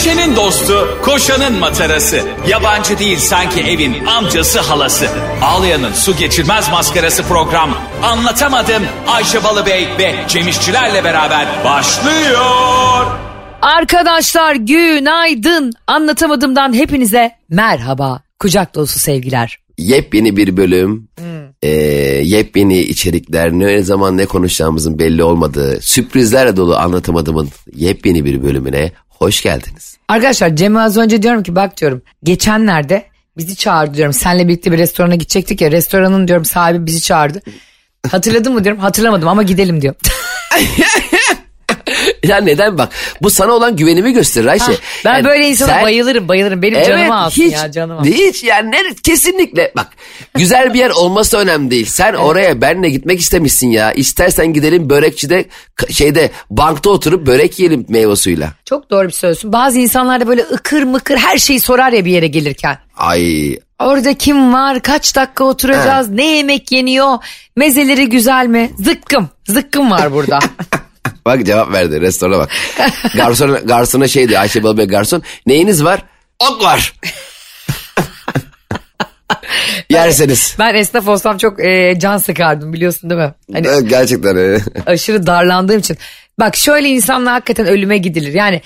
Ayşe'nin dostu, koşanın matarası. Yabancı değil sanki evin amcası halası. Ağlayan'ın su geçirmez maskarası program. Anlatamadım Ayşe Balıbey ve Cemişçilerle beraber başlıyor. Arkadaşlar günaydın. Anlatamadığımdan hepinize merhaba. Kucak dolusu sevgiler. Yepyeni bir bölüm, e, yepyeni içerikler, ne zaman ne konuşacağımızın belli olmadığı, sürprizlerle dolu anlatamadığımın yepyeni bir bölümüne hoş geldiniz. Arkadaşlar Cem'e az önce diyorum ki bak diyorum geçenlerde bizi çağırdı diyorum. Senle birlikte bir restorana gidecektik ya restoranın diyorum sahibi bizi çağırdı. Hatırladın mı diyorum hatırlamadım ama gidelim diyor. Ya neden bak bu sana olan güvenimi gösterir Ayşe. ben Yani böyle insana sen- bayılırım bayılırım. Benim canımı alsın hiç, ya canımı alsın. Hiç yani ne, kesinlikle bak güzel bir yer olması önemli değil. Sen oraya benle gitmek istemişsin ya. İstersen gidelim börekçide şeyde bankta oturup börek yiyelim meyve suyuyla. Çok doğru bir söylüyorsun. Bazı insanlar da böyle ıkır mıkır her şeyi sorar ya bir yere gelirken. Ay Orada kim var? Kaç dakika oturacağız? Ne yemek yeniyor? Mezeleri güzel mi? Zıkkım. Zıkkım var burada. bak cevap verdi restorana bak. Garsona, garsona şey diyor Ayşe Balıbey garson neyiniz var? Ok var. Yerseniz. ben esnaf olsam çok e, can sıkardım biliyorsun değil mi? Hani Evet, Gerçekten öyle. aşırı darlandığım için. Bak şöyle insanla hakikaten ölüme gidilir. Yani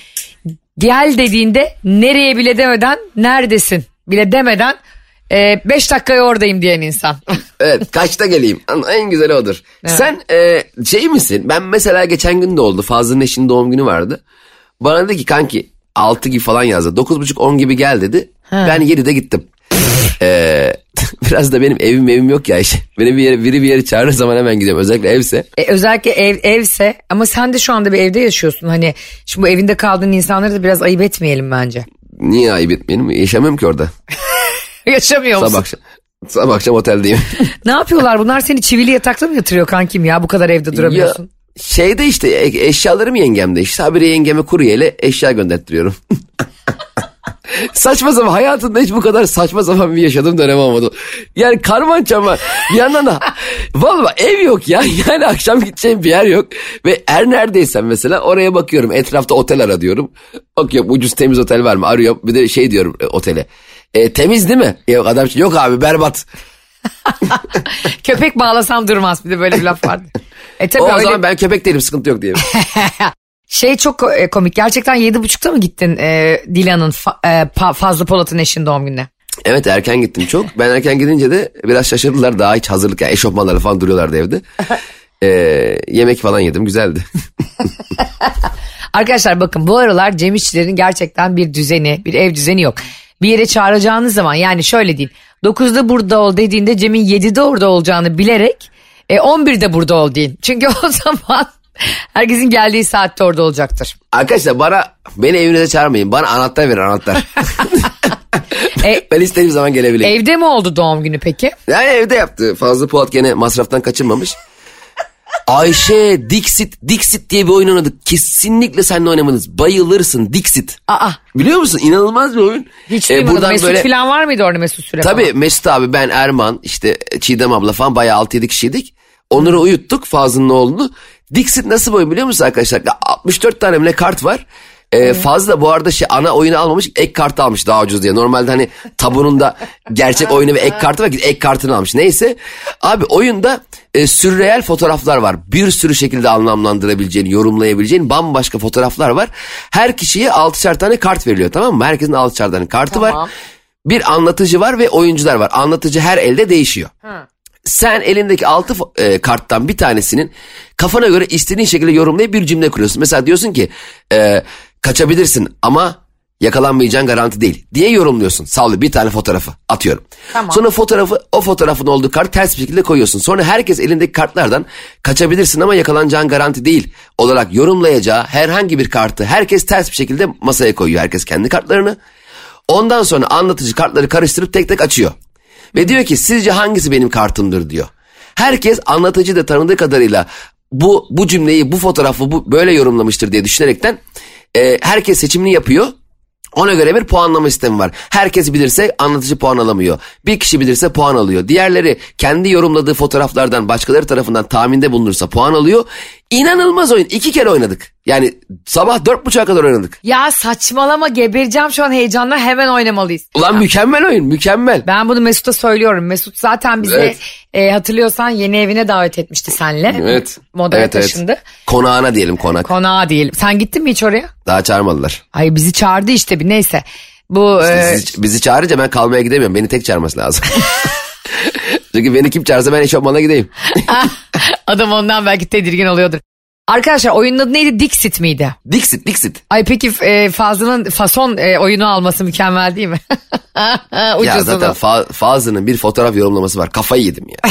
gel dediğinde nereye bile demeden neredesin bile demeden 5 dakikaya oradayım diyen insan. Evet kaçta geleyim en güzeli odur. Sen e, şey misin ben mesela geçen gün de oldu Fazlı'nın eşinin doğum günü vardı. Bana dedi ki kanki 6 gibi falan yazdı 9.30-10 gibi gel dedi. Ben 7'de gittim. E, biraz da benim evim evim yok ya işte. Beni bir yere, biri bir yere çağırır zaman hemen gidiyorum özellikle evse. E, özellikle ev evse ama sen de şu anda bir evde yaşıyorsun. Hani şimdi bu evinde kaldığın insanları da biraz ayıp etmeyelim bence. Niye ayıp etmeyelim yaşamıyorum ki orada. Yaşamıyor musun? Sabah akşam, sabah akşam oteldeyim. Ne yapıyorlar bunlar seni çivili yatakta mı yatırıyor kankim ya bu kadar evde duramıyorsun? Ya, şeyde işte e- eşyalarım yengemde işte. Habire yengeme kuryeyle eşya gönderttiriyorum. saçma sapan hayatımda hiç bu kadar saçma sapan bir yaşadığım dönem olmadı. Yani karman çarman bir yandan da valla ev yok ya. Yani akşam gideceğim bir yer yok. Ve her neredeysem mesela oraya bakıyorum. Etrafta otel ara diyorum. Bakıyorum ucuz temiz otel var mı arıyorum. Bir de şey diyorum e, otele. E, temiz değil mi? Yok adam yok abi berbat. Köpek bağlasam durmaz bir de böyle bir laf vardı. E tabii O, öyle- zaman ben köpek değilim sıkıntı yok diye. Şey çok e, komik gerçekten yedi buçukta mı gittin e, Dilan'ın fa- e, Pa- Fazlı Polat'ın eşinin doğum gününe? Evet erken gittim çok. Ben erken gidince de biraz şaşırdılar. Daha hiç hazırlık yani eşofmanları falan duruyorlardı evde. Ee, yemek falan yedim güzeldi. Arkadaşlar bakın bu aralar Cem İşçilerin gerçekten bir düzeni, bir ev düzeni yok. Bir yere çağıracağınız zaman yani şöyle diyeyim. 9'da burada ol dediğinde Cem'in 7'de orada olacağını bilerek e, 11'de burada ol deyin. Çünkü o zaman herkesin geldiği saatte orada olacaktır. Arkadaşlar bana beni evinize çağırmayın. Bana anahtar verin anahtar. E, ben istediğim zaman gelebileyim. evde mi oldu doğum günü peki? Yani evde yaptı. Fazla Polat gene masraftan kaçınmamış. Ayşe Dixit Dixit diye bir oyun oynadık. Kesinlikle seninle oynamanız. Bayılırsın Dixit. Aa Biliyor musun? İnanılmaz bir oyun. hiç Ee, duymadım. Mesut falan var mıydı orada Mesut Süre Tabii falan? Mesut abi ben Erman işte Çiğdem abla falan bayağı 6-7 kişiydik. Onları uyuttuk Fazlı'nın oğlunu. Dixit nasıl boy biliyor musunuz arkadaşlar? Ya 64 tane kart var. Ee, fazla bu arada şey ana oyunu almamış ek kartı almış daha ucuz diye. Normalde hani tabunun da gerçek oyunu ve ek kartı var ek kartını almış. Neyse abi oyunda e, sürreel fotoğraflar var. Bir sürü şekilde anlamlandırabileceğin, yorumlayabileceğin bambaşka fotoğraflar var. Her kişiye 6'şer tane kart veriliyor tamam mı? Herkesin 6'şer tane kartı var. Tamam. Bir anlatıcı var ve oyuncular var. Anlatıcı her elde değişiyor. Sen elindeki altı e, karttan bir tanesinin kafana göre istediğin şekilde yorumlayıp bir cümle kuruyorsun. Mesela diyorsun ki e, kaçabilirsin ama yakalanmayacağın garanti değil diye yorumluyorsun. Sağlı bir tane fotoğrafı atıyorum. Tamam. Sonra fotoğrafı o fotoğrafın olduğu kart ters bir şekilde koyuyorsun. Sonra herkes elindeki kartlardan kaçabilirsin ama yakalanacağın garanti değil olarak yorumlayacağı herhangi bir kartı herkes ters bir şekilde masaya koyuyor. Herkes kendi kartlarını. Ondan sonra anlatıcı kartları karıştırıp tek tek açıyor. Ve diyor ki sizce hangisi benim kartımdır diyor. Herkes anlatıcı da tanıdığı kadarıyla bu bu cümleyi bu fotoğrafı bu böyle yorumlamıştır diye düşünerekten e, herkes seçimini yapıyor. Ona göre bir puanlama sistemi var. Herkes bilirse anlatıcı puan alamıyor. Bir kişi bilirse puan alıyor. Diğerleri kendi yorumladığı fotoğraflardan başkaları tarafından tahminde bulunursa puan alıyor. İnanılmaz oyun. İki kere oynadık. Yani sabah dört buçuğa kadar oynadık. Ya saçmalama gebereceğim şu an heyecanla hemen oynamalıyız. Ulan mükemmel oyun mükemmel. Ben bunu Mesut'a söylüyorum. Mesut zaten bizi Evet. e, hatırlıyorsan yeni evine davet etmişti senle. Evet. Modaya evet, evet. taşındı. Konağına diyelim konak. Konağa diyelim. Sen gittin mi hiç oraya? Daha çağırmadılar. Ay bizi çağırdı işte bir neyse. Bu e, Bizi, bizi çağırınca ben kalmaya gidemiyorum. Beni tek çağırması lazım. Çünkü beni kim çağırsa ben eşofmana gideyim. adam ondan belki tedirgin oluyordur. Arkadaşlar oyunun adı neydi? Dixit miydi? Dixit Dixit. Ay peki e, Fazlı'nın fason e, oyunu alması mükemmel değil mi? Ya zaten Fa- Fazlı'nın bir fotoğraf yorumlaması var. Kafayı yedim ya.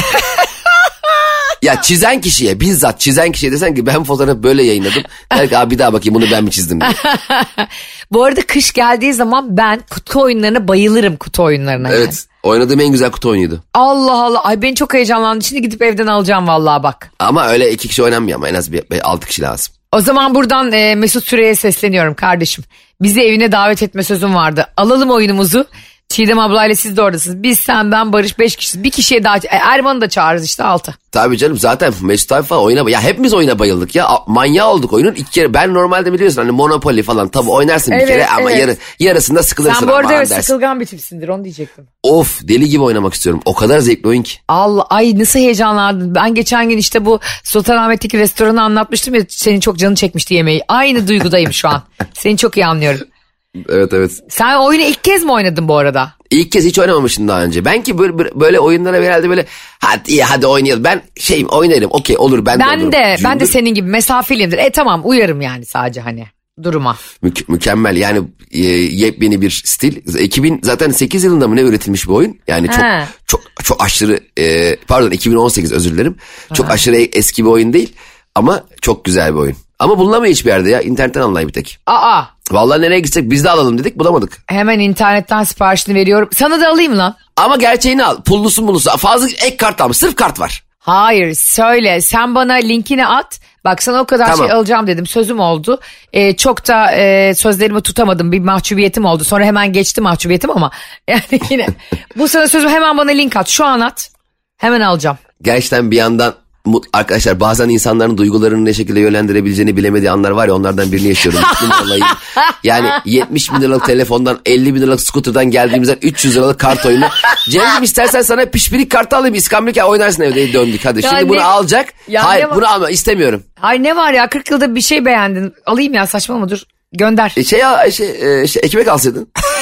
ya çizen kişiye bizzat çizen kişiye desen ki ben fotoğrafı böyle yayınladım. Der ki abi bir daha bakayım bunu ben mi çizdim diye. Bu arada kış geldiği zaman ben kutu oyunlarına bayılırım kutu oyunlarına. yani. Evet oynadığım en güzel kutu oyunuydu. Allah Allah ay ben çok heyecanlandım. Şimdi gidip evden alacağım vallahi bak. Ama öyle iki kişi oynanmıyor ama en az bir, bir altı kişi lazım. O zaman buradan e, Mesut Süre'ye sesleniyorum kardeşim. Bizi evine davet etme sözüm vardı. Alalım oyunumuzu. Çiğdem ablayla siz de oradasınız. Biz sen ben Barış beş kişiyiz. Bir kişiye daha e, Erman'ı da çağırırız işte altı. Tabii canım zaten Mesut abi falan oyuna ya hepimiz oyuna bayıldık ya. Manyağı olduk oyunun iki kere. Ben normalde biliyorsun hani Monopoly falan tabii oynarsın bir Evet, kere ama evet. yarı, yarısında sıkılırsın. Sen bu arada evet, sıkılgan bir tipsindir onu diyecektim. Of deli gibi oynamak istiyorum. O kadar zevkli oyun ki. Allah ay nasıl heyecanlandım. Ben geçen gün işte bu Sultanahmet'teki restoranı anlatmıştım ya senin çok canı çekmişti yemeği. Aynı duygudayım şu an. Seni çok iyi anlıyorum. Evet evet. Sen oyunu ilk kez mi oynadın bu arada? İlk kez hiç oynamamışım daha önce. Ben ki böyle, böyle oyunlara herhalde böyle hadi iyi hadi oynayalım. Ben şeyim oynarım okey olur ben, de Ben olurum. de ben de senin gibi mesafeliyimdir. E tamam uyarım yani sadece hani duruma. Mük- mükemmel yani e, yepyeni bir stil. 2000 zaten 8 yılında mı ne üretilmiş bir oyun? Yani çok He. çok çok aşırı e, pardon 2018 özür dilerim. Çok aşırı eski bir oyun değil ama çok güzel bir oyun. Ama bulunamıyor hiçbir yerde ya. İnternetten anlayın bir tek. Aa Vallahi nereye gitsek biz de alalım dedik bulamadık. hemen internetten siparişini veriyorum. Sana da alayım lan. Ama gerçeğini al. Pullusu mullusu. Fazla ek kart almış. Sırf kart var. Hayır söyle sen bana linkini at. Bak sana o kadar Tamam. şey alacağım dedim sözüm oldu. Ee, çok da e, sözlerimi tutamadım bir mahcubiyetim oldu. Sonra hemen geçti mahcubiyetim ama yani yine bu sana sözüm hemen bana link at şu an at. Hemen alacağım. gerçekten bir yandan arkadaşlar bazen insanların duygularını ne şekilde yönlendirebileceğini bilemediği anlar var ya onlardan birini yaşıyorum. Yani 70 bin liralık telefondan 50 bin liralık scooter'dan geldiğimizden 300 liralık kart oyunu. Cem'ciğim istersen sana pişpirik kartı alayım İskambil oynarsın evde döndük hadi. Ya Şimdi bunu ne- alacak. Ya Hayır bunu alma istemiyorum. Ay ne var ya 40 yılda bir şey beğendin. Alayım ya saçmalama dur gönder. E, şey, ya, şey, e, şey ekmek alsaydın.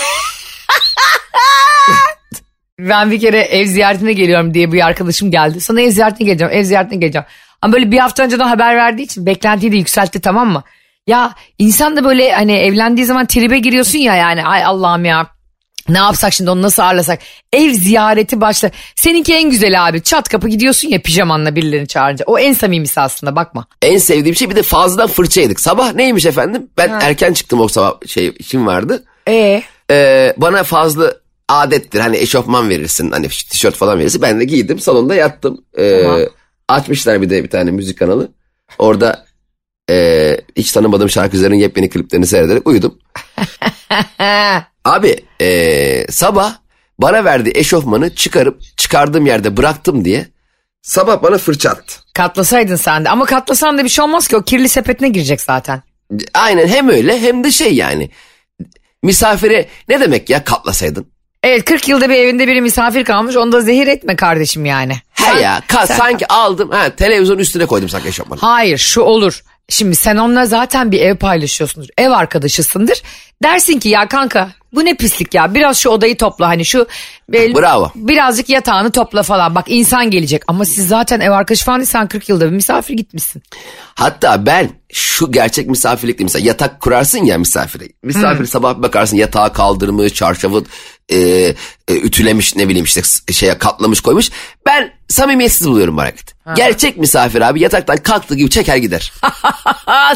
Ben bir kere ev ziyaretine geliyorum diye bir arkadaşım geldi. Sana ev ziyaretine geleceğim, ev ziyaretine geleceğim. Ama böyle bir hafta önceden haber verdiği için beklentiyi de yükseltti tamam mı? Ya insan da böyle hani evlendiği zaman tribe giriyorsun ya yani ay Allah'ım ya. Ne yapsak şimdi onu nasıl ağırlasak? Ev ziyareti başla. Seninki en güzel abi. Çat kapı gidiyorsun ya pijamanla birilerini çağırınca. O en samimisi aslında bakma. En sevdiğim şey bir de fazladan fırça yedik. Sabah neymiş efendim? Ben erken çıktım o sabah şey işim vardı. E Ee, bana fazla adettir. Hani eşofman verirsin. Hani tişört falan verirsin. Ben de giydim. Salonda yattım. Ee, Tamam. Açmışlar bir de bir tane müzik kanalı. Orada ee, hiç tanımadığım şarkıcıların yepyeni kliplerini seyrederek uyudum. Abi ee, sabah bana verdiği eşofmanı çıkarıp çıkardığım yerde bıraktım diye sabah bana fırça attı. katlasaydın sen de. Ama katlasan da bir şey olmaz ki o kirli sepetine girecek zaten. Aynen hem öyle hem de şey yani. Misafire ne demek ya katlasaydın? Evet 40 yılda bir evinde biri misafir kalmış onu da zehir etme kardeşim yani. He ya ka- sanki aldım ha televizyon üstüne koydum sanki eşofmanı. Hayır şu olur. Şimdi sen onunla zaten bir ev paylaşıyorsundur. Ev arkadaşısındır. Dersin ki ya kanka bu ne pislik ya biraz şu odayı topla hani şu e, Bravo. birazcık yatağını topla falan bak insan gelecek ama siz zaten ev arkadaşı falan sen 40 yılda bir misafir gitmişsin. Hatta ben şu gerçek misafirlikte mesela yatak kurarsın ya misafire. Misafir sabah bir bakarsın yatağı kaldırmış, çarşafı e, e, ütülemiş ne bileyim işte şeye katlamış koymuş. Ben samimiyetsiz buluyorum bu hareketi. Gerçek misafir abi yataktan kalktığı gibi çeker gider.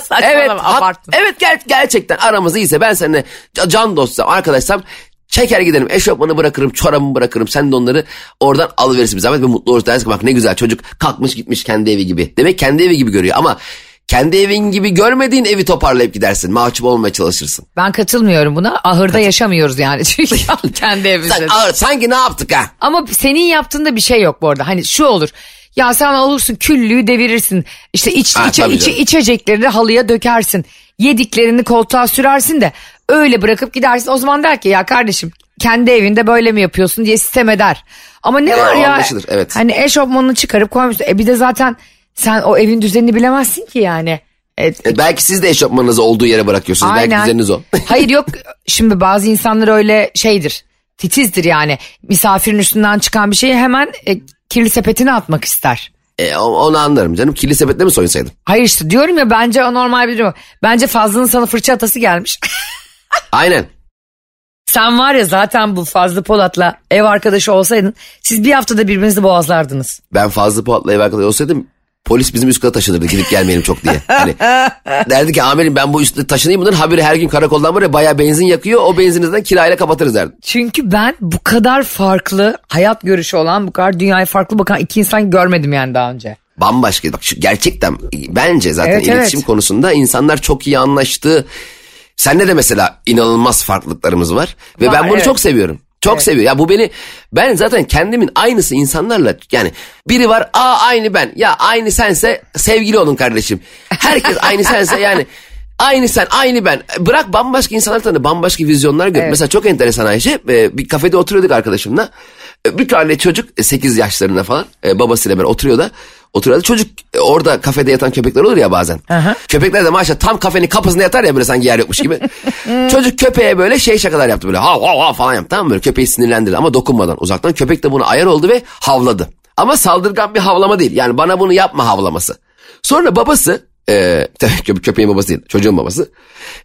Saçmalama evet, abarttın. evet ger- gerçekten aramız iyiyse ben seninle ca- can dostsam arkadaşsam çeker giderim eşofmanı bırakırım çorabımı bırakırım sen de onları oradan alıverirsin zahmet ve mutlu olursun dersin bak ne güzel çocuk kalkmış gitmiş kendi evi gibi. Demek kendi evi gibi görüyor ama kendi evin gibi görmediğin evi toparlayıp gidersin mahcup olmaya çalışırsın. Ben katılmıyorum buna ahırda yaşamıyoruz yani çünkü kendi evimizde. Sen, ağır, sanki ne yaptık ha? Ama senin yaptığında bir şey yok bu arada. Hani şu olur. Ya sen olursun küllüğü devirirsin. İşte iç, Ha, içe, içe, içeceklerini halıya dökersin. Yediklerini koltuğa sürersin de öyle bırakıp gidersin. O zaman der ki ya kardeşim kendi evinde böyle mi yapıyorsun diye sistem eder. Ama ne E, var ya anlaşılır, evet. hani eşofmanını çıkarıp koymuşsun. E bir de zaten sen o evin düzenini bilemezsin ki yani. E, E, belki siz de eşofmanınızı olduğu yere bırakıyorsunuz. Belki düzeniniz o. Hayır yok şimdi bazı insanlar öyle şeydir titizdir yani misafirin üstünden çıkan bir şeyi hemen e, kirli sepetine atmak ister. E, onu anlarım canım. Kirli sepetle mi soyunsaydım? Hayır işte diyorum ya bence o normal bir durum. Bence Fazlı'nın sana fırça atası gelmiş. Aynen. Sen var ya zaten bu Fazlı Polat'la ev arkadaşı olsaydın siz bir haftada birbirinizi boğazlardınız. Ben fazla Polat'la ev arkadaşı olsaydım polis bizim üst kata taşınırdı gidip gelmeyelim çok diye. Hani derdi ki amirim ben bu üstte taşınayım bunların haberi her gün karakoldan buraya bayağı benzin yakıyor. O benzinizden kirayla kapatırız derdi. Çünkü ben bu kadar farklı hayat görüşü olan bu kadar dünyaya farklı bakan iki insan görmedim yani daha önce. Bambaşka. Bak şu gerçekten bence zaten Evet, iletişim evet. konusunda insanlar çok iyi anlaştı. Senle de mesela inanılmaz farklılıklarımız var. Ve Var, ben bunu evet. çok seviyorum. Çok seviyorum. Ya bu beni ben zaten kendimin aynısı insanlarla yani biri var aa aynı ben ya aynı sense sevgili olun kardeşim. Herkes aynı sense yani aynı sen aynı ben. Bırak bambaşka insanlar tanı bambaşka vizyonlar gör. Mesela çok enteresan Ayşe Ee, bir kafede oturuyorduk arkadaşımla. Ee, Bir tane çocuk 8 yaşlarında falan e, babasıyla beraber oturuyor da oturuyordu. Çocuk e, orada kafede yatan köpekler olur ya bazen. Köpekler de maşallah tam kafenin kapısında yatar ya böyle sanki yer yokmuş gibi. Çocuk köpeğe böyle şey şakalar yaptı böyle hav hav hav falan yaptı tamam mı? Böyle köpeği sinirlendirdi ama dokunmadan uzaktan. Köpek de buna ayar oldu ve havladı. Ama saldırgan bir havlama değil. Yani bana bunu yapma havlaması. Sonra babası e, tabii köpe- köpeğin babası değil çocuğun babası.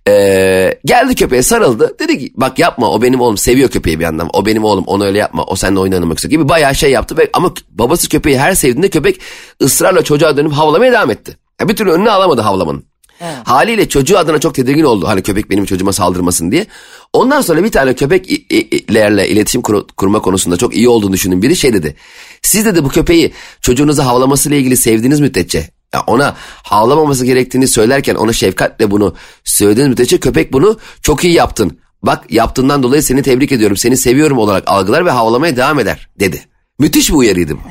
E, geldi köpeğe sarıldı. Dedi ki bak yapma o benim oğlum seviyor köpeği bir yandan. O benim oğlum onu öyle yapma o seninle oynamak istiyor gibi bayağı şey yaptı. Ve, ama babası köpeği her sevdiğinde köpek ısrarla çocuğa dönüp havlamaya devam etti. Ya bir türlü önüne alamadı havlamanın. Haliyle çocuğu adına çok tedirgin oldu. Hani köpek benim çocuğuma saldırmasın diye. Ondan sonra bir tane köpeklerle iletişim kur- kurma konusunda çok iyi olduğunu düşündüğüm biri şey dedi. Siz dedi bu köpeği çocuğunuza havlamasıyla ilgili sevdiğiniz müddetçe ya ona havlamaması gerektiğini söylerken ona şefkatle bunu söylediğiniz müddetçe köpek bunu çok iyi yaptın. Bak yaptığından dolayı seni tebrik ediyorum seni seviyorum olarak algılar ve havlamaya devam eder dedi. Müthiş bir uyarıydı bu.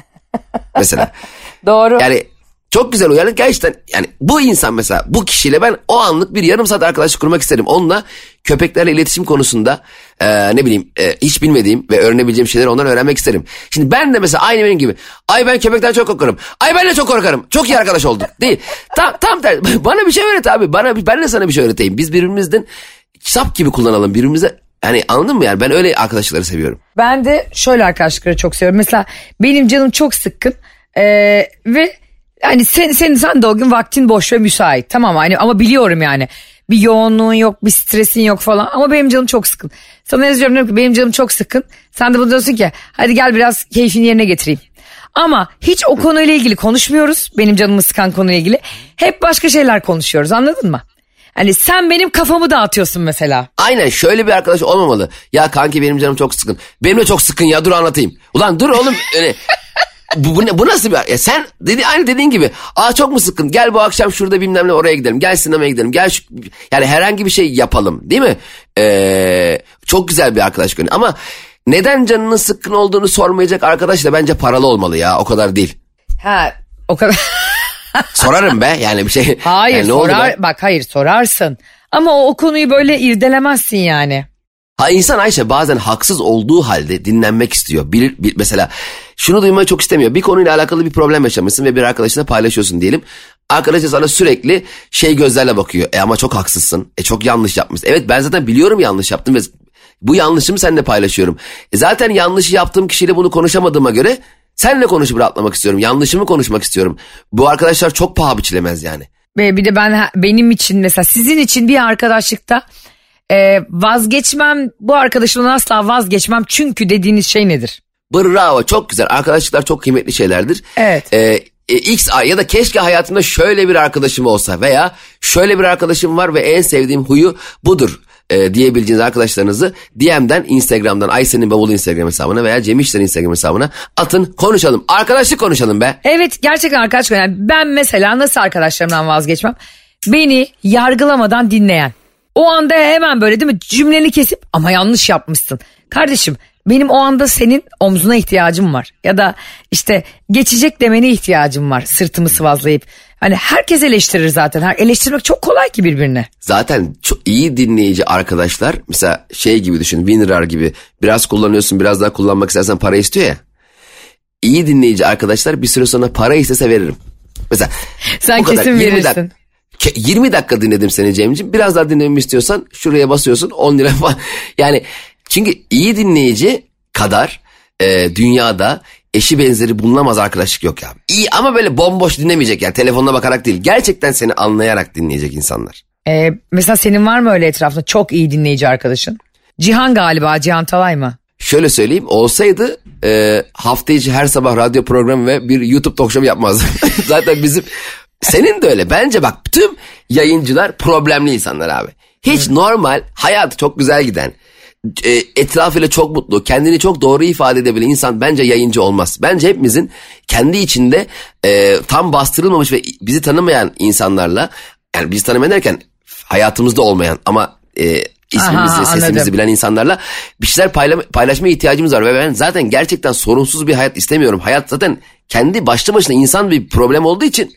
Mesela. Doğru. Yani çok güzel uyarı. Gerçekten yani bu insan mesela bu kişiyle ben o anlık bir yarım saat arkadaşlık kurmak isterim. Onunla köpeklerle iletişim konusunda e, ne bileyim e, hiç bilmediğim ve öğrenebileceğim şeyleri ondan öğrenmek isterim. Şimdi ben de mesela aynı benim gibi ay ben köpekten çok korkarım. Ay ben de çok korkarım. Çok iyi arkadaş olduk. Değil. Tam, tam tersi. Bana bir şey öğret abi. Bana, ben de sana bir şey öğreteyim. Biz birbirimizden sap gibi kullanalım. Birbirimize yani anladın mı yani ben öyle arkadaşları seviyorum. Ben de şöyle arkadaşlıkları çok seviyorum. Mesela benim canım çok sıkkın ee, ve hani sen, sen, sen de o gün vaktin boş ve müsait tamam hani ama biliyorum yani bir yoğunluğun yok bir stresin yok falan ama benim canım çok sıkın. Sana yazıyorum diyorum ki benim canım çok sıkın. Sen de bunu diyorsun ki hadi gel biraz keyfini yerine getireyim. Ama hiç o konuyla ilgili konuşmuyoruz. Benim canımı sıkan konuyla ilgili. Hep başka şeyler konuşuyoruz anladın mı? Hani sen benim kafamı dağıtıyorsun mesela. Aynen şöyle bir arkadaş olmamalı. Ya kanki benim canım çok sıkın. Benim de çok sıkın ya dur anlatayım. Ulan dur oğlum. Öyle, bu, bu, ne- bu nasıl bir... Ya sen dedi, aynı dediğin gibi. Aa çok mu sıkın? Gel bu akşam şurada bilmem ne oraya gidelim. Gel sinemaya gidelim. Gel şu, yani herhangi bir şey yapalım değil mi? Ee, çok güzel bir arkadaş günü. Ama neden canının sıkkın olduğunu sormayacak arkadaş da bence paralı olmalı ya. O kadar değil. Ha o kadar. Sorarım be yani bir şey. Hayır Yani sorar bak hayır sorarsın. Ama o, o konuyu böyle irdelemezsin yani. Ha insan Ayşe bazen haksız olduğu halde dinlenmek istiyor. Bir, bir- mesela şunu duymayı çok istemiyor. Bir konuyla alakalı bir problem yaşamışsın ve bir arkadaşına paylaşıyorsun diyelim. Arkadaşı sana sürekli şey gözlerle bakıyor. E ama çok haksızsın. E çok yanlış yapmışsın. Evet ben zaten biliyorum yanlış yaptım ve bu yanlışımı seninle paylaşıyorum. E zaten yanlışı yaptığım kişiyle bunu konuşamadığıma göre seninle konuşup rahatlamak istiyorum. Yanlışımı konuşmak istiyorum. Bu arkadaşlar çok paha biçilemez yani. Ve bir de ben benim için mesela sizin için bir arkadaşlıkta e, vazgeçmem bu arkadaşımdan asla vazgeçmem çünkü dediğiniz şey nedir? Bravo çok güzel. Arkadaşlıklar çok kıymetli şeylerdir. Evet. Ee, e, X ya da keşke hayatımda şöyle bir arkadaşım olsa veya şöyle bir arkadaşım var ve en sevdiğim huyu budur e, diyebileceğiniz arkadaşlarınızı DM'den Instagram'dan Aysen'in bavulu Instagram hesabına veya Cem İşler'in Instagram hesabına atın konuşalım. Arkadaşlık konuşalım be. Evet gerçekten arkadaş yani ben mesela nasıl arkadaşlarımdan vazgeçmem? Beni yargılamadan dinleyen. O anda hemen böyle değil mi cümleni kesip ama yanlış yapmışsın. Kardeşim benim o anda senin omzuna ihtiyacım var. Ya da işte geçecek demene ihtiyacım var sırtımı sıvazlayıp. Hani herkes eleştirir zaten. Her, eleştirmek çok kolay ki birbirine. Zaten çok iyi dinleyici arkadaşlar mesela şey gibi düşün WinRAR gibi biraz kullanıyorsun biraz daha kullanmak istersen para istiyor ya. İyi dinleyici arkadaşlar bir süre sonra para istese veririm. Mesela Sen kadar, kesin 20 verirsin. dak- Ke- 20 dakika dinledim seni Cem'ciğim. Biraz daha dinlememi istiyorsan şuraya basıyorsun 10 lira falan. Yani çünkü iyi dinleyici kadar e, dünyada eşi benzeri bulunamaz arkadaşlık yok ya. İyi ama böyle bomboş dinlemeyecek yani telefonuna bakarak değil. Gerçekten seni anlayarak dinleyecek insanlar. Ee, mesela senin var mı öyle etrafında çok iyi dinleyici arkadaşın? Cihan galiba Cihan Talay mı? Şöyle söyleyeyim olsaydı e, hafta içi her sabah radyo programı ve bir YouTube talk show yapmazdı. Zaten bizim senin de öyle bence bak tüm yayıncılar problemli insanlar abi. Hiç normal hayatı çok güzel giden e, etrafıyla çok mutlu kendini çok doğru ifade edebilen insan bence yayıncı olmaz. Bence hepimizin kendi içinde e, tam bastırılmamış ve bizi tanımayan insanlarla yani bizi tanımayan derken hayatımızda olmayan ama e, ismimizi Aha, sesimizi anladım. bilen insanlarla bir şeyler payla- paylaşmaya ihtiyacımız var. Ve ben zaten gerçekten sorunsuz bir hayat istemiyorum. Hayat zaten kendi başlı başına insan bir problem olduğu için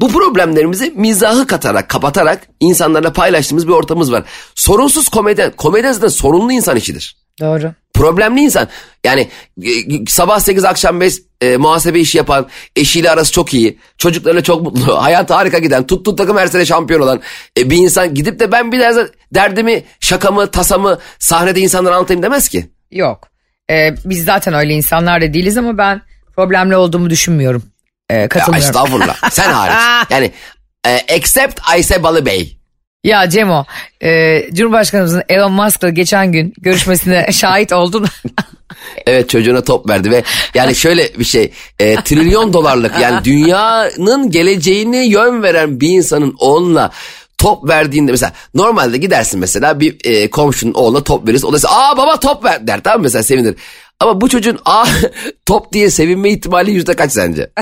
bu problemlerimizi mizahı katarak, kapatarak insanlarla paylaştığımız bir ortamımız var. Sorunsuz komedyen, komedyen zaten sorunlu insan işidir. Doğru. Problemli insan. Yani e, sabah 8 akşam 5 e, muhasebe işi yapan, eşiyle arası çok iyi, çocuklarıyla çok mutlu, hayatı harika giden, tuttuğu takım her sene şampiyon olan e, bir insan gidip de ben bir derdimi, şakamı, tasamı sahnede insanlara anlatayım demez ki. Yok. Ee, biz zaten öyle insanlar da değiliz ama ben problemli olduğumu düşünmüyorum. Ya, katılmıyorum. estağfurullah. Sen hariç. Yani e, except Ayse Balıbey. Ya Cemo, e, Cumhurbaşkanımızın Elon Musk'la geçen gün görüşmesine şahit oldun. Evet çocuğuna top verdi ve yani şöyle bir şey e, trilyon dolarlık yani dünyanın geleceğini yön veren bir insanın oğluna top verdiğinde mesela normalde gidersin mesela bir e, komşunun oğluna top verirsin o da aa baba top ver der tamam mı mesela sevinir. Ama bu çocuğun aa top diye sevinme ihtimali yüzde kaç sence?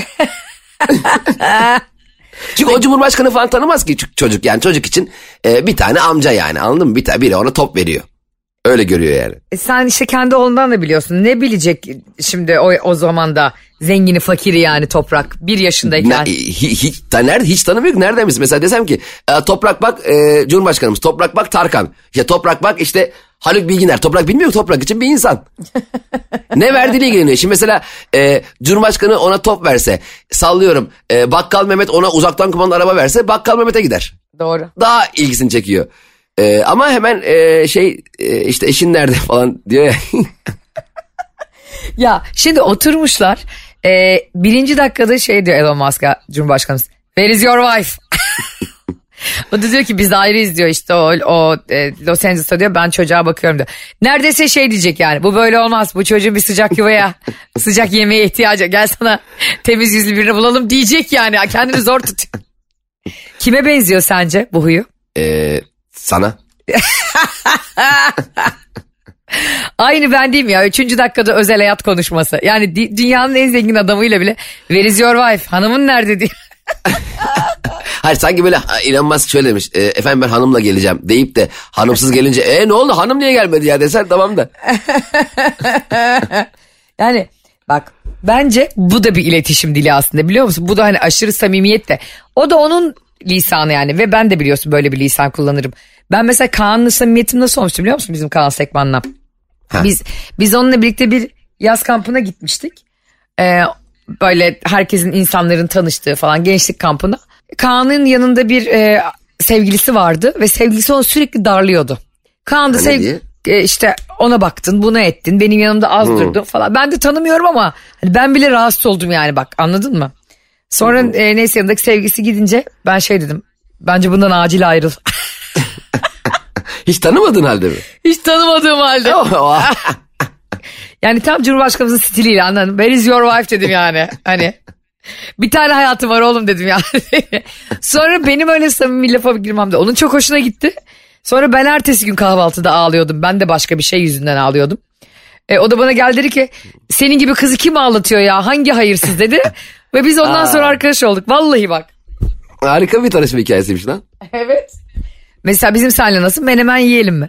Çünkü o cumhurbaşkanı falan tanımaz ki çocuk yani çocuk için e, bir tane amca yani anladın mı? Bir tane biri ona top veriyor. Öyle görüyor yani. E, Sen işte kendi oğlundan da biliyorsun. Ne bilecek şimdi o, o zaman da zengini fakiri yani toprak bir yaşındayken. Ne, hiç, nerede, hiç tanımıyor ki nereden bilsin? Mesela desem ki e, Toprak bak e, Cumhurbaşkanımız, Toprak bak Tarkan. Ya Toprak bak işte Haluk Bilginer. Toprak bilmiyor Toprak için bir insan. ne verdiğiyle ilgileniyor. Şimdi mesela e, Cumhurbaşkanı ona top verse sallıyorum e, Bakkal Mehmet ona uzaktan kumandalı araba verse Bakkal Mehmet'e gider. Doğru. Daha ilgisini çekiyor. E, ama hemen e, şey e, işte eşin nerede falan diyor ya. Ya şimdi oturmuşlar. e, birinci dakikada şey diyor Elon Musk'a Cumhurbaşkanımız. Where is your wife? o da diyor ki biz ayrıyız diyor işte o, o e, Los Angeles'ta diyor ben çocuğa bakıyorum diyor. Neredeyse şey diyecek yani bu böyle olmaz bu çocuğun bir sıcak yuvaya sıcak yemeğe ihtiyacı gel sana temiz yüzlü birini bulalım diyecek yani kendini zor tutuyor. Kime benziyor sence bu huyu? E, sana. Aynı ben mi ya? Üçüncü dakikada özel hayat konuşması. Yani dünyanın en zengin adamıyla bile where is your wife? Hanımın nerede diye. Hayır sanki böyle Elon Musk şöyle demiş. e, efendim ben hanımla geleceğim deyip de hanımsız gelince e ne oldu hanım niye gelmedi ya desen tamam da. Yani bak bence bu da bir iletişim dili aslında biliyor musun? Bu da hani aşırı samimiyet de. O da onun lisanı yani ve ben de biliyorsun böyle bir lisan kullanırım. Ben mesela Kaan'la samimiyetim nasıl olmuştu biliyor musun bizim Kaan Sekman'la? Ha. Biz biz onunla birlikte bir yaz kampına gitmiştik. Ee, böyle herkesin insanların tanıştığı falan gençlik kampına. Kaan'ın yanında bir e, sevgilisi vardı ve sevgilisi onu sürekli darlıyordu. Kaan da sev- diye? e, işte ona baktın buna ettin benim yanımda az durdun falan. Ben de tanımıyorum ama hani ben bile rahatsız oldum yani bak anladın mı? Sonra e, neyse yanındaki sevgilisi gidince ben şey dedim bence bundan acil ayrıl. Hiç tanımadın halde mi? Hiç tanımadığım halde. Yani tam Cumhurbaşkanımızın stiliyle anladın. Where is your wife dedim yani. Hani bir tane hayatım var oğlum dedim yani. Sonra benim öyle samimi lafa girmem de onun çok hoşuna gitti. Sonra ben ertesi gün kahvaltıda ağlıyordum. Ben de başka bir şey yüzünden ağlıyordum. E, o da bana geldi dedi ki senin gibi kızı kim ağlatıyor ya hangi hayırsız dedi. Ve biz ondan sonra arkadaş olduk. Vallahi bak. Harika bir tanışma hikayesiymiş lan. Evet. Mesela bizim seninle nasıl menemen yiyelim mi?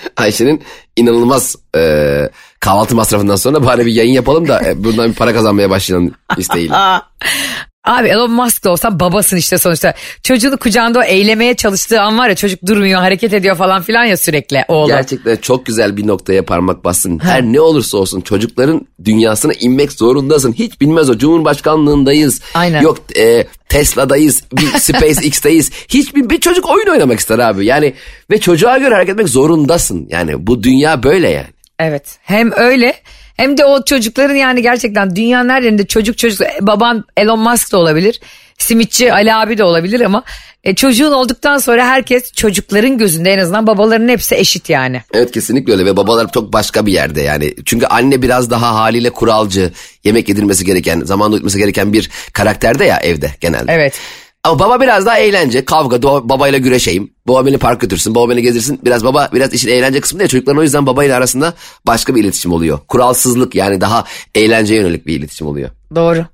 Ayşe'nin inanılmaz e, kahvaltı masrafından sonra bari bir yayın yapalım da e, bundan bir para kazanmaya başlayalım isteğiyle. Abi Elon Musk da olsan babasın işte sonuçta. Çocuğunu kucağında o eylemeye çalıştığı an var ya çocuk durmuyor hareket ediyor falan filan ya sürekli oğlum. Gerçekten çok güzel bir noktaya parmak bassın. Her ne olursa olsun çocukların dünyasına inmek zorundasın. Hiç bilmez o Cumhurbaşkanlığındayız. Aynen. Yok e, Tesla'dayız, bir SpaceX'teyiz. Hiçbir bir çocuk oyun oynamak ister abi. Yani ve çocuğa göre hareket etmek zorundasın. Yani bu dünya böyle yani. Evet hem öyle hem de o çocukların yani gerçekten dünyanın her yerinde çocuk çocuk baban Elon Musk da olabilir. Simitçi Ali abi de olabilir ama e, çocuğun olduktan sonra herkes çocukların gözünde en azından babaların hepsi eşit yani. Evet kesinlikle öyle ve babalar çok başka bir yerde yani. Çünkü anne biraz daha haliyle kuralcı, yemek yedirmesi gereken, zamanla uyutması gereken bir karakterde ya evde genelde. Evet. Ama baba biraz daha eğlence, kavga, do- babayla güreşeyim. Baba beni park götürsün, baba beni gezdirsin. Biraz baba biraz işin eğlence kısmı ya çocukların o yüzden babayla arasında başka bir iletişim oluyor. Kuralsızlık yani daha eğlenceye yönelik bir iletişim oluyor. Doğru.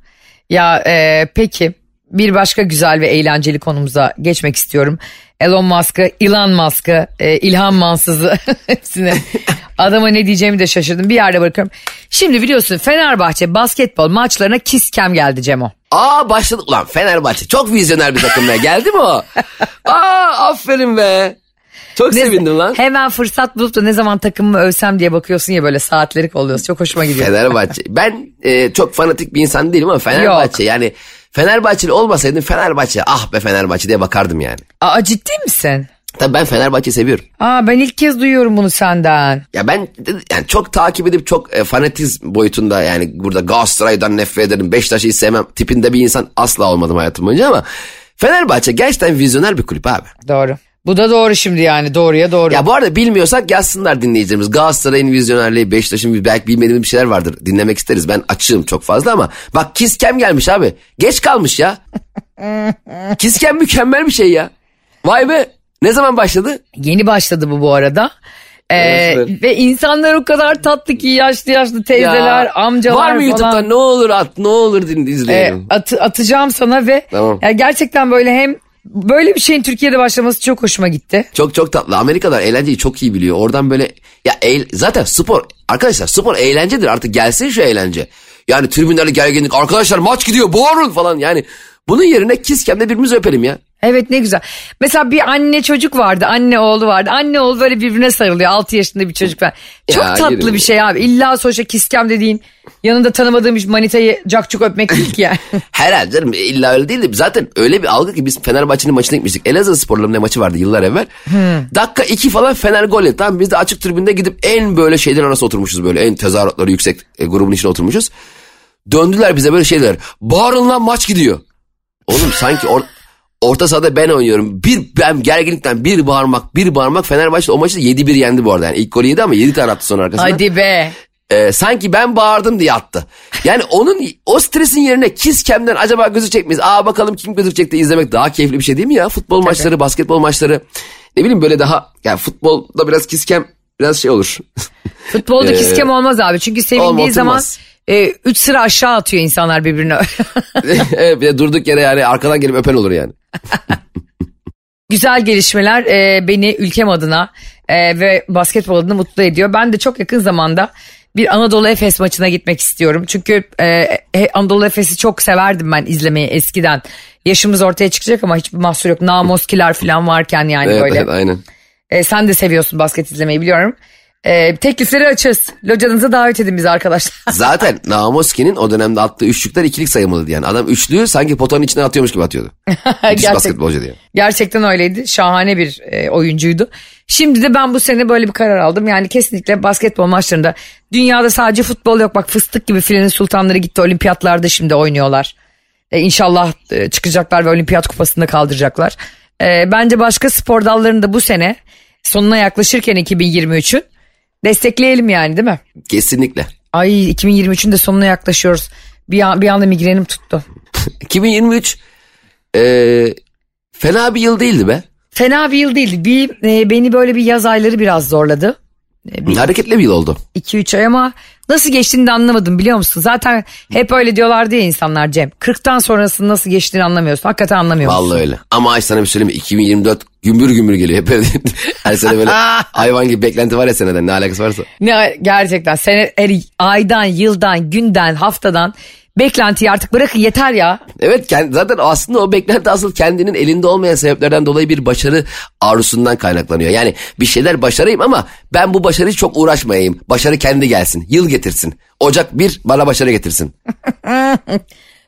Ya e, peki bir başka güzel ve eğlenceli konumuza geçmek istiyorum. Elon Musk'ı, Elon Musk'ı, e, İlhan Mansız'ı hepsini adama ne diyeceğimi de şaşırdım. Bir yerde bırakıyorum. Şimdi biliyorsun Fenerbahçe basketbol maçlarına Kiskem geldi Cemo. Aa başladı. Ulan Fenerbahçe çok vizyoner bir takım ya. Geldi mi o? Aa aferin be. Çok Ne- sevindim lan. Hemen fırsat bulup da ne zaman takımımı övsem diye bakıyorsun ya böyle saatleri kolluyorsun. Çok hoşuma gidiyor. Fenerbahçe. Ben e, çok fanatik bir insan değilim ama Fenerbahçe yani Fenerbahçeli olmasaydım Fenerbahçe ah be Fenerbahçe diye bakardım yani. Aa ciddi misin? Tabii ben Fenerbahçe'yi seviyorum. Aa ben ilk kez duyuyorum bunu senden. Ya ben yani çok takip edip çok e, fanatizm boyutunda yani burada Galatasaray'dan nefret ederim Beşiktaş'ı hiç sevmem tipinde bir insan asla olmadım hayatım boyunca ama Fenerbahçe gerçekten vizyoner bir kulüp abi. Doğru. Bu da doğru şimdi yani doğruya doğru. Ya bu arada bilmiyorsak yazsınlar dinleyicilerimiz. Galatasaray'ın vizyonerliği, Beşiktaş'ın belki bilmediğimiz bir şeyler vardır. Dinlemek isteriz. Ben açığım çok fazla ama bak Kiskem gelmiş abi. Geç kalmış ya. Kiskem mükemmel bir şey ya. Vay be. Ne zaman başladı? Yeni başladı bu bu arada. Ee, ve insanlar o kadar tatlı ki yaşlı yaşlı teyzeler, Ya, amcalar Var mı falan. YouTube'da ne olur at ne olur Ee, izleyelim. atı- atacağım sana ve Tamam. ya gerçekten böyle hem böyle bir şeyin Türkiye'de başlaması çok hoşuma gitti. Çok çok tatlı. Amerikalılar eğlenceyi çok iyi biliyor. Oradan böyle ya eğl- zaten spor arkadaşlar spor eğlencedir artık gelsin şu eğlence. Yani tribünlerde gerginlik arkadaşlar maç gidiyor bağırın falan yani. Bunun yerine kiskemde birbirimizi öpelim ya. Evet ne güzel. Mesela bir anne çocuk vardı, anne oğlu vardı. Anne oğlu böyle birbirine sarılıyor. 6 yaşında bir çocuk falan. Çok Ya, tatlı yerim. bir şey abi. İlla sonuçta kiskem dediğin yanında tanımadığım bir manitayı cakçuk öpmek değil ki yani. Herhalde canım illa öyle değil de zaten öyle bir algı ki biz Fenerbahçe'nin maçına gitmiştik. Elazığ sporlarının ne maçı vardı yıllar evvel. Dakika iki falan Fener gol etti. Tamam biz de açık tribünde gidip en böyle şeyler arası oturmuşuz böyle. En tezahüratları yüksek e, grubun içine oturmuşuz. Döndüler bize böyle şeyler. Bağırın lan maç gidiyor. Oğlum sanki or orta sahada ben oynuyorum. Bir ben gerginlikten bir bağırmak bir bağırmak Fenerbahçe o maçı 7-1 yendi bu arada. Yani ilk golü yedi ama 7 tane attı sonra arkasından. Hadi be. Ee, sanki ben bağırdım diye attı. Yani onun o stresin yerine Kiskem'den acaba gözükecek miyiz? Aa bakalım kim gözükecek de izlemek daha keyifli bir şey değil mi ya? Futbol maçları, basketbol maçları. Ne bileyim böyle daha yani futbolda biraz Kiskem biraz şey olur. Futbolda Ee, kiskem olmaz abi. Çünkü sevindiği olmaz, zaman oturmaz. 3 sıra aşağı atıyor insanlar birbirine. evet, bir de durduk yere yani arkadan gelip öpen olur yani. Güzel gelişmeler e, beni ülkem adına e, ve basketbol adına mutlu ediyor. Ben de çok yakın zamanda bir Anadolu Efes maçına gitmek istiyorum. Çünkü e, e, Anadolu Efes'i çok severdim ben izlemeyi eskiden. Yaşımız ortaya çıkacak ama hiçbir mahsur yok. Namoskiler falan varken yani Evet, böyle. evet aynen. E, sen de seviyorsun basket izlemeyi biliyorum. E, teklifleri açız. Locanıza davet edin bizi arkadaşlar. Zaten Namoski'nin o dönemde attığı üçlükler ikilik sayılmalıydı yani. Adam üçlüğü sanki potanın içine atıyormuş gibi atıyordu. Gerçek- basketbolcu diye. Gerçekten öyleydi. Şahane bir e, oyuncuydu. Şimdi de ben bu sene böyle bir karar aldım. Yani kesinlikle basketbol maçlarında dünyada sadece futbol yok. Bak fıstık gibi filenin sultanları gitti olimpiyatlarda şimdi oynuyorlar. E, inşallah e, çıkacaklar ve olimpiyat kupasını kaldıracaklar. E, bence başka spor dallarını da bu sene sonuna yaklaşırken 2023'ün destekleyelim yani değil mi? Kesinlikle. Ay 2023'ün de sonuna yaklaşıyoruz. Bir, an, bir anda migrenim tuttu. 2023 eee, fena bir yıl değildi be. Fena bir yıl değildi. Bir, e, beni böyle bir yaz ayları biraz zorladı. Hareketli bir yıl oldu. 2-3 ay ama nasıl geçtiğini de anlamadım biliyor musun? Zaten hep öyle diyorlardı ya insanlar Cem. 40'tan sonrasının nasıl geçtiğini anlamıyorsun. Hakikaten anlamıyor musun? Vallahi öyle. Ama ay sana bir söyleyeyim mi? 2024 gümbür gümbür geliyor. Hep öyle. Her sene böyle hayvan gibi beklenti var ya seneden ne alakası varsa. Ne gerçekten sene her aydan, yıldan, günden, haftadan beklentiyi artık bırakın yeter ya. Evet zaten aslında o beklenti asıl kendinin elinde olmayan sebeplerden dolayı bir başarı arzusundan kaynaklanıyor. Yani bir şeyler başarayım ama ben bu başarıyı çok uğraşmayayım. Başarı kendi gelsin. Yıl getirsin. Ocak bir bana başarı getirsin.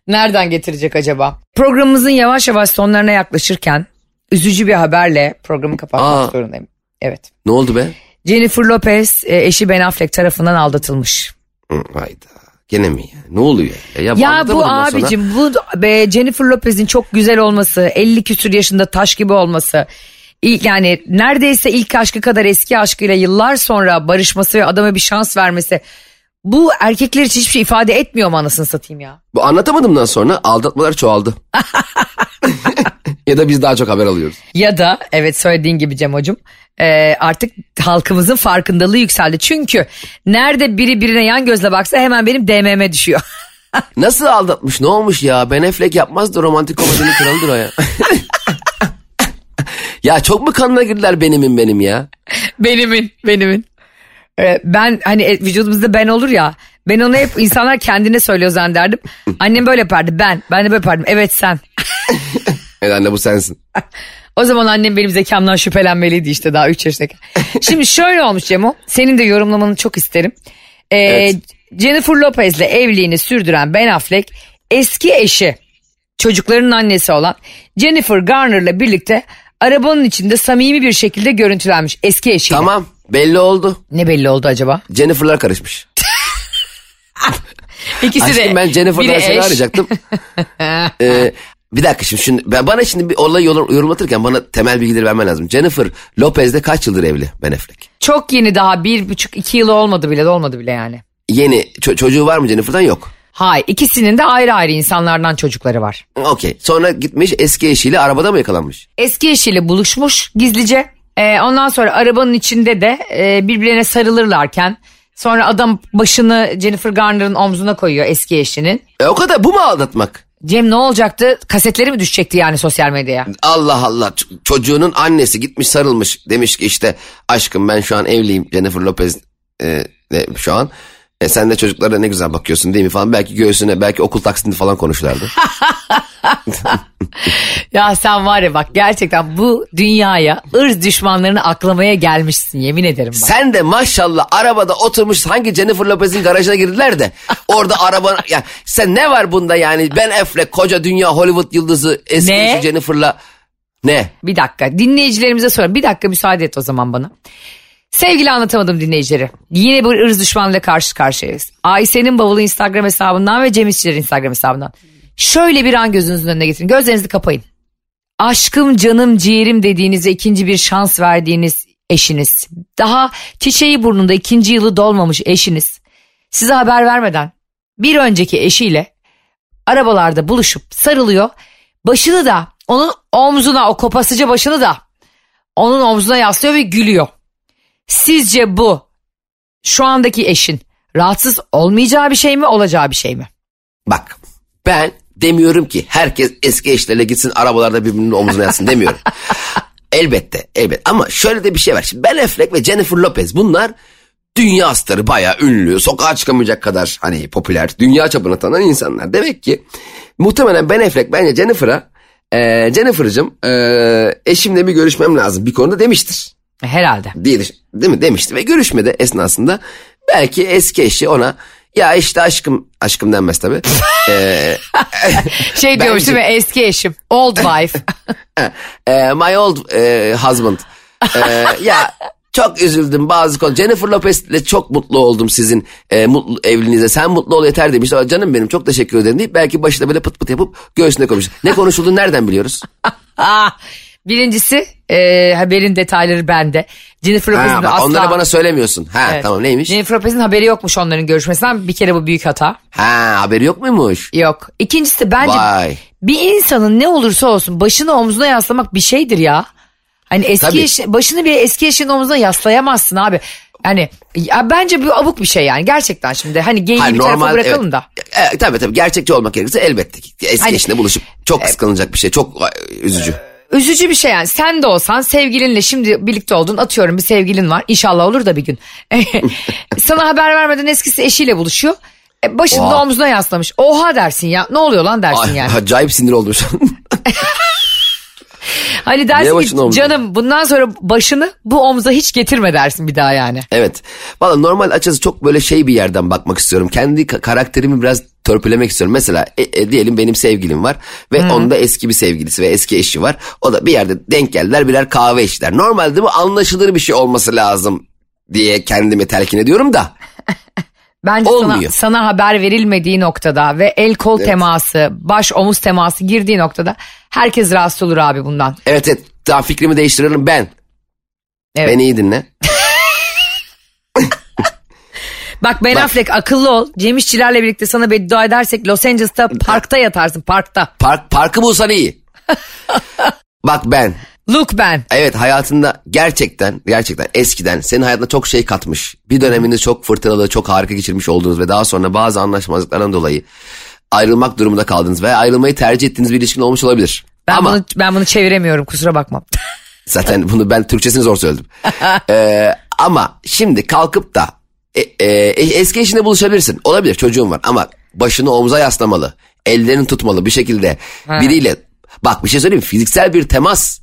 Nereden getirecek acaba? Programımızın yavaş yavaş sonlarına yaklaşırken üzücü bir haberle programı kapatmak Aa. zorundayım. Evet. Ne oldu be? Jennifer Lopez e, eşi Ben Affleck tarafından aldatılmış. Hayda. Gene mi ya? Ne oluyor? Ya, ya, Ya bu abicim bu be, Jennifer Lopez'in çok güzel olması, 50 küsür yaşında taş gibi olması, yani neredeyse ilk aşkı kadar eski aşkıyla yıllar sonra barışması ve adama bir şans vermesi bu erkekler için hiçbir şey ifade etmiyor mu anasını satayım ya? Bu anlatamadımdan sonra aldatmalar çoğaldı. ya da biz daha çok haber alıyoruz. Ya da evet söylediğin gibi Cem hocam e, artık halkımızın farkındalığı yükseldi. Çünkü nerede biri birine yan gözle baksa hemen benim DM'me düşüyor. Nasıl aldatmış ne olmuş ya? Ben Affleck yapmazdı romantik komedinin kralıdır o ya. ya çok mu kanına girdiler benimin benim ya? Benimin, benimin. Ee, ben hani e, vücudumuzda ben olur ya. Ben onu hep insanlar kendine söylüyor zannederdim. Annem böyle yapardı ben. Ben de böyle yapardım. Evet sen. Evet anne bu sensin. O zaman annem benim zekamdan şüphelenmeliydi işte daha 3 yaşındayken. Şimdi şöyle olmuş Cemo. Senin de yorumlamanı çok isterim. Ee, Evet. Jennifer Lopez'le evliliğini sürdüren Ben Affleck eski eşi çocukların annesi olan Jennifer Garner'la birlikte arabanın içinde samimi bir şekilde görüntülenmiş eski eşiyle. Tamam belli oldu. Ne belli oldu acaba? Jennifer'lar karışmış. İkisi de. Aşkım ben Jennifer'dan seni eş. arayacaktım. Ee, bir dakika şimdi, şimdi ben, bana şimdi bir olayı yor- yorumlatırken bana temel bilgileri vermen lazım. Jennifer Lopez'de kaç yıldır evli Ben Affleck? Çok yeni daha bir buçuk iki yıl olmadı bile olmadı bile yani. Yeni ço- çocuğu var mı Jennifer'dan yok. Hayır ikisinin de ayrı ayrı insanlardan çocukları var. Okey sonra gitmiş eski eşiyle arabada mı yakalanmış? Eski eşiyle buluşmuş gizlice. Ee, ondan sonra arabanın içinde de e, birbirlerine sarılırlarken sonra adam başını Jennifer Garner'ın omzuna koyuyor eski eşinin. E o kadar bu mu aldatmak? Cem ne olacaktı? Kasetleri mi düşecekti yani sosyal medyaya? Allah Allah Ç- çocuğunun annesi gitmiş sarılmış demiş ki işte aşkım ben şu an evliyim Jennifer Lopez e, de şu an. E, sen de çocuklara ne güzel bakıyorsun değil mi falan. Belki göğsüne belki okul taksitini falan konuşlardı. Ya sen var ya bak gerçekten bu dünyaya ırz düşmanlarını aklamaya gelmişsin yemin ederim bak. Sen de maşallah arabada oturmuş hangi Jennifer Lopez'in garajına girdiler de orada araba ya sen ne var bunda yani Ben Affleck koca dünya Hollywood yıldızı eski Ne? Jennifer'la ne? Bir dakika dinleyicilerimize sorayım. Bir dakika müsaade et o zaman bana. Sevgili anlatamadım dinleyicileri. Yine bir ırz düşmanıyla karşı karşıyayız. Ayşe'nin bavulu Instagram hesabından ve Cem İşçiler Instagram hesabından. Şöyle bir an gözünüzün önüne getirin. Gözlerinizi kapayın. Aşkım canım ciğerim dediğinize ikinci bir şans verdiğiniz eşiniz. Daha çiçeği burnunda ikinci yılı dolmamış eşiniz. Size haber vermeden bir önceki eşiyle arabalarda buluşup sarılıyor. Başını da onun omzuna o kopasıca başını da onun omzuna yaslıyor ve gülüyor. Sizce bu şu andaki eşin rahatsız olmayacağı bir şey mi olacağı bir şey mi? Bak ben demiyorum ki herkes eski eşlerle gitsin arabalarda birbirinin omzuna yatsın demiyorum. elbette elbette ama şöyle de bir şey var. Şimdi Ben Affleck ve Jennifer Lopez bunlar dünya starı bayağı ünlü sokağa çıkamayacak kadar hani popüler dünya çapına tanınan insanlar. Demek ki muhtemelen Ben Affleck bence Jennifer'a e, Jennifer'cığım e, eşimle bir görüşmem lazım bir konuda demiştir. Herhalde. diye değil mi demişti ve görüşmede esnasında belki eski eşi ona ya işte aşkım aşkım denmez tabii. Ee, Şey diyormuş değil mi eski eşim old wife. e, my old e, husband. E, ya çok üzüldüm bazı konu. Jennifer Lopez'le çok mutlu oldum sizin e, mutlu evliliğinize. Sen mutlu ol yeter demiş. Ama Canım benim çok teşekkür ederim deyip belki başında böyle pıt pıt yapıp göğsüne koymuş. Ne konuşulduğunu nereden biliyoruz? Birincisi e, haberin detayları bende. Jennifer Lopez'in Ha, asla... onları bana söylemiyorsun. Ha Evet. tamam neymiş? Jennifer Lopez'in haberi yokmuş onların görüşmesinden. Bir kere bu büyük hata. Ha haberi yok muymuş? Yok. İkincisi bence Vay. bir insanın ne olursa olsun başını omzuna yaslamak bir şeydir ya. Hani eski Tabii. başını bir eski eşinin omzuna yaslayamazsın abi. Yani ya bence bu abuk bir şey yani gerçekten şimdi hani geyiği Hayır, bir tarafa bırakalım evet. da. E, tabii tabii gerçekçi olmak gerekirse elbette ki. Eski Hani- eşine buluşup çok kıskanılacak bir şey. Çok e, üzücü. Bir şey yani sen de olsan sevgilinle şimdi birlikte oldun atıyorum bir sevgilin var inşallah olur da bir gün. Sana haber vermeden eskisi eşiyle buluşuyor. E, başını Oha. omzuna yaslamış. Oha dersin ya ne oluyor lan dersin Ay, yani. Acayip sinir oldum şu an. Hani dersin ki omzuna? canım bundan sonra başını bu omza hiç getirme dersin bir daha yani. evet. Valla normal açıkçası çok böyle şey bir yerden bakmak istiyorum. Kendi ka- karakterimi biraz törpülemek istiyorum. Mesela e, e, diyelim benim sevgilim var ve onun da eski bir sevgilisi ve eski eşi var. O da bir yerde denk geldiler birer kahve içtiler. Normalde bu anlaşılır bir şey olması lazım diye kendime telkin ediyorum da. Bence sana, Olmuyor. sana haber verilmediği noktada ve el kol teması, baş omuz teması girdiği noktada herkes rahatsız olur abi bundan. Evet evet daha fikrimi değiştiriyorum ben. Evet. Beni iyi dinle. Bak Ben Bak. Affleck akıllı ol. Cem İşçilerle birlikte sana beddua edersek Los Angeles'ta parkta yatarsın parkta. Park, parkı bulsan iyi. Bak ben Look Ben. Evet hayatında gerçekten gerçekten eskiden senin hayatına çok şey katmış. Bir döneminde çok fırtınalı, çok harika geçirmiş olduğunuz ve daha sonra bazı anlaşmazlıklardan dolayı ayrılmak durumunda kaldınız ve ayrılmayı tercih ettiğiniz bir ilişkin olmuş olabilir. Ben Ama bunu ben bunu çeviremiyorum kusura bakma. zaten bunu ben Türkçesini zor söyledim. Ee, ama şimdi kalkıp da e, e, eski eşinle buluşabilirsin. Olabilir çocuğun var ama başını omuza yaslamalı. Ellerini tutmalı bir şekilde biriyle. Bak bir şey söyleyeyim mi? Fiziksel bir temas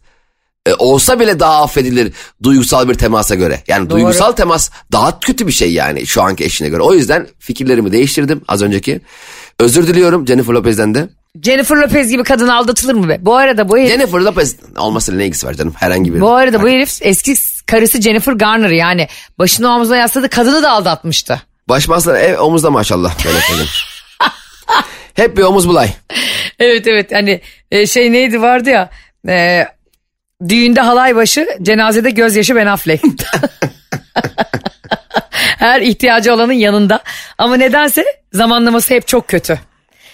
e, olsa bile daha affedilir duygusal bir temasa göre. Yani Doğru. duygusal temas daha kötü bir şey yani şu anki eşine göre. O yüzden fikirlerimi değiştirdim az önceki. Özür diliyorum Jennifer Lopez'den de. Jennifer Lopez gibi kadın aldatılır mı be? Bu arada bu herif, Jennifer Lopez olmasıyla ne ilgisi var canım herhangi bir. bu arada bu herif eski karısı Jennifer Garner yani başını omzuna yasladı kadını da aldatmıştı. Başmazlar ev omuzda maşallah. Böyle. Hep bir omuz bulay. Evet evet hani e, şey neydi vardı ya e, düğünde halay başı cenazede gözyaşı Ben Affleck. Her ihtiyacı olanın yanında ama nedense zamanlaması hep çok kötü.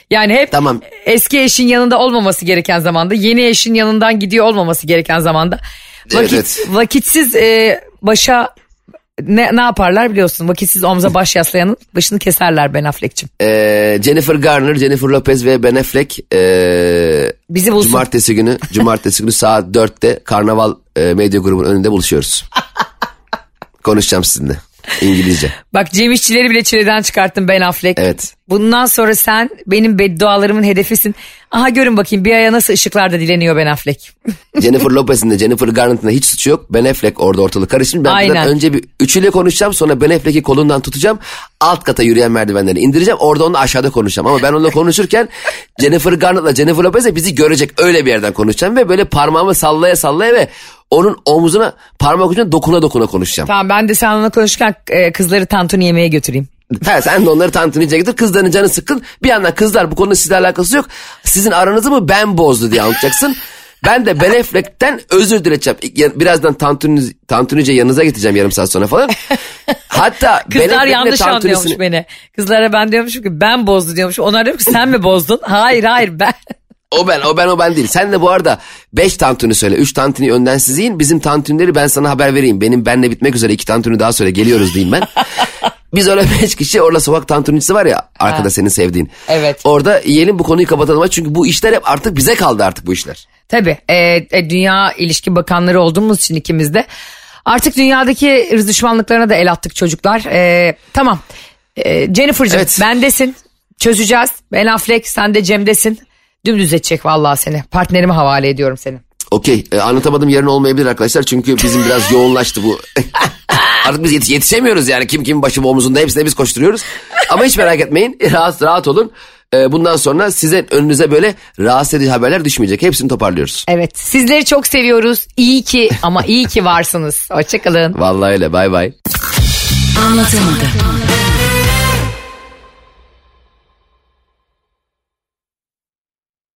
Yani hep Tamam. eski eşin yanında olmaması gereken zamanda yeni eşin yanından gidiyor olmaması gereken zamanda vakit, Evet. vakitsiz e, başa ne, ne yaparlar biliyorsun vakitsiz omza baş yaslayanın başını keserler Ben Affleck'cim. Ee, Jennifer Garner, Jennifer Lopez ve Ben Affleck ee, Bizi bulsun. cumartesi günü cumartesi günü saat 4'te Karnaval e, Medya Grubu'nun önünde buluşuyoruz. Konuşacağım sizinle. İngilizce. Bak Cem İşçileri bile çileden çıkarttın Ben Affleck. Evet. Bundan sonra sen benim beddualarımın hedefisin. Aha görün bakayım bir aya nasıl ışıklarda dileniyor Ben Affleck. Jennifer Lopez'in de Jennifer Garner'ın da hiç suçu yok. Ben Affleck orada ortalık karışmış. Ben Aynen. önce bir üçüyle konuşacağım sonra Ben Affleck'i kolundan tutacağım. Alt kata yürüyen merdivenleri indireceğim. Orada onunla aşağıda konuşacağım. Ama ben onunla konuşurken Jennifer Garner'la Jennifer Lopez de bizi görecek. Öyle bir yerden konuşacağım ve böyle parmağımı sallaya sallaya ve onun omzuna parmak ucuna dokuna dokuna konuşacağım. Tamam ben de sen onunla konuşurken e, kızları tantuni yemeğe götüreyim. Ha, sen de onları tantunice getir. Kızların canı sıkkın. Bir yandan kızlar bu konuda sizle alakası yok. Sizin aranızı mı ben bozdu diye anlatacaksın. Ben de Ben Affleck'ten özür dileyeceğim. Birazdan tantuni, tantunice yanınıza getireceğim yarım saat sonra falan. Hatta Kızlar yanlış tantunisini- anlıyormuş beni. Kızlara ben diyormuşum ki ben bozdu diyormuş. Onlar diyor ki sen mi bozdun? Hayır hayır ben. O ben, o ben, o ben değil. Sen de bu arada 5 tantuni söyle. 3 tantuni önden siz yiyin. Bizim tantunileri ben sana haber vereyim. Benim benle bitmek üzere 2 tantuni daha söyle. Geliyoruz diyeyim ben. Biz öyle 5 kişi orada sokak tantunicisi var ya arkada senin sevdiğin. Evet. Orada yiyelim bu konuyu kapatalım. Çünkü bu işler hep artık bize kaldı artık bu işler. Tabii e, e, dünya ilişki bakanları olduğumuz için ikimiz de artık dünyadaki düşmanlıklarına da el attık çocuklar. E, tamam e, Jennifer'cığım Evet. bendesin çözeceğiz. Ben Affleck sen de Cem'desin. Dümdüz edecek vallahi seni. Partnerime havale ediyorum seni. Okey e, anlatamadım yarın olmayabilir arkadaşlar. Çünkü bizim biraz yoğunlaştı bu. Artık biz yetiş- yetişemiyoruz yani. Kim kimin başı omuzunda hepsine biz koşturuyoruz. Ama hiç merak etmeyin. Rahat rahat olun. E, bundan sonra size önünüze böyle rahatsız edici haberler düşmeyecek. Hepsini toparlıyoruz. Evet sizleri çok seviyoruz. İyi ki ama iyi ki varsınız. Hoşçakalın. Vallahi öyle bay bay. Anlatamadım.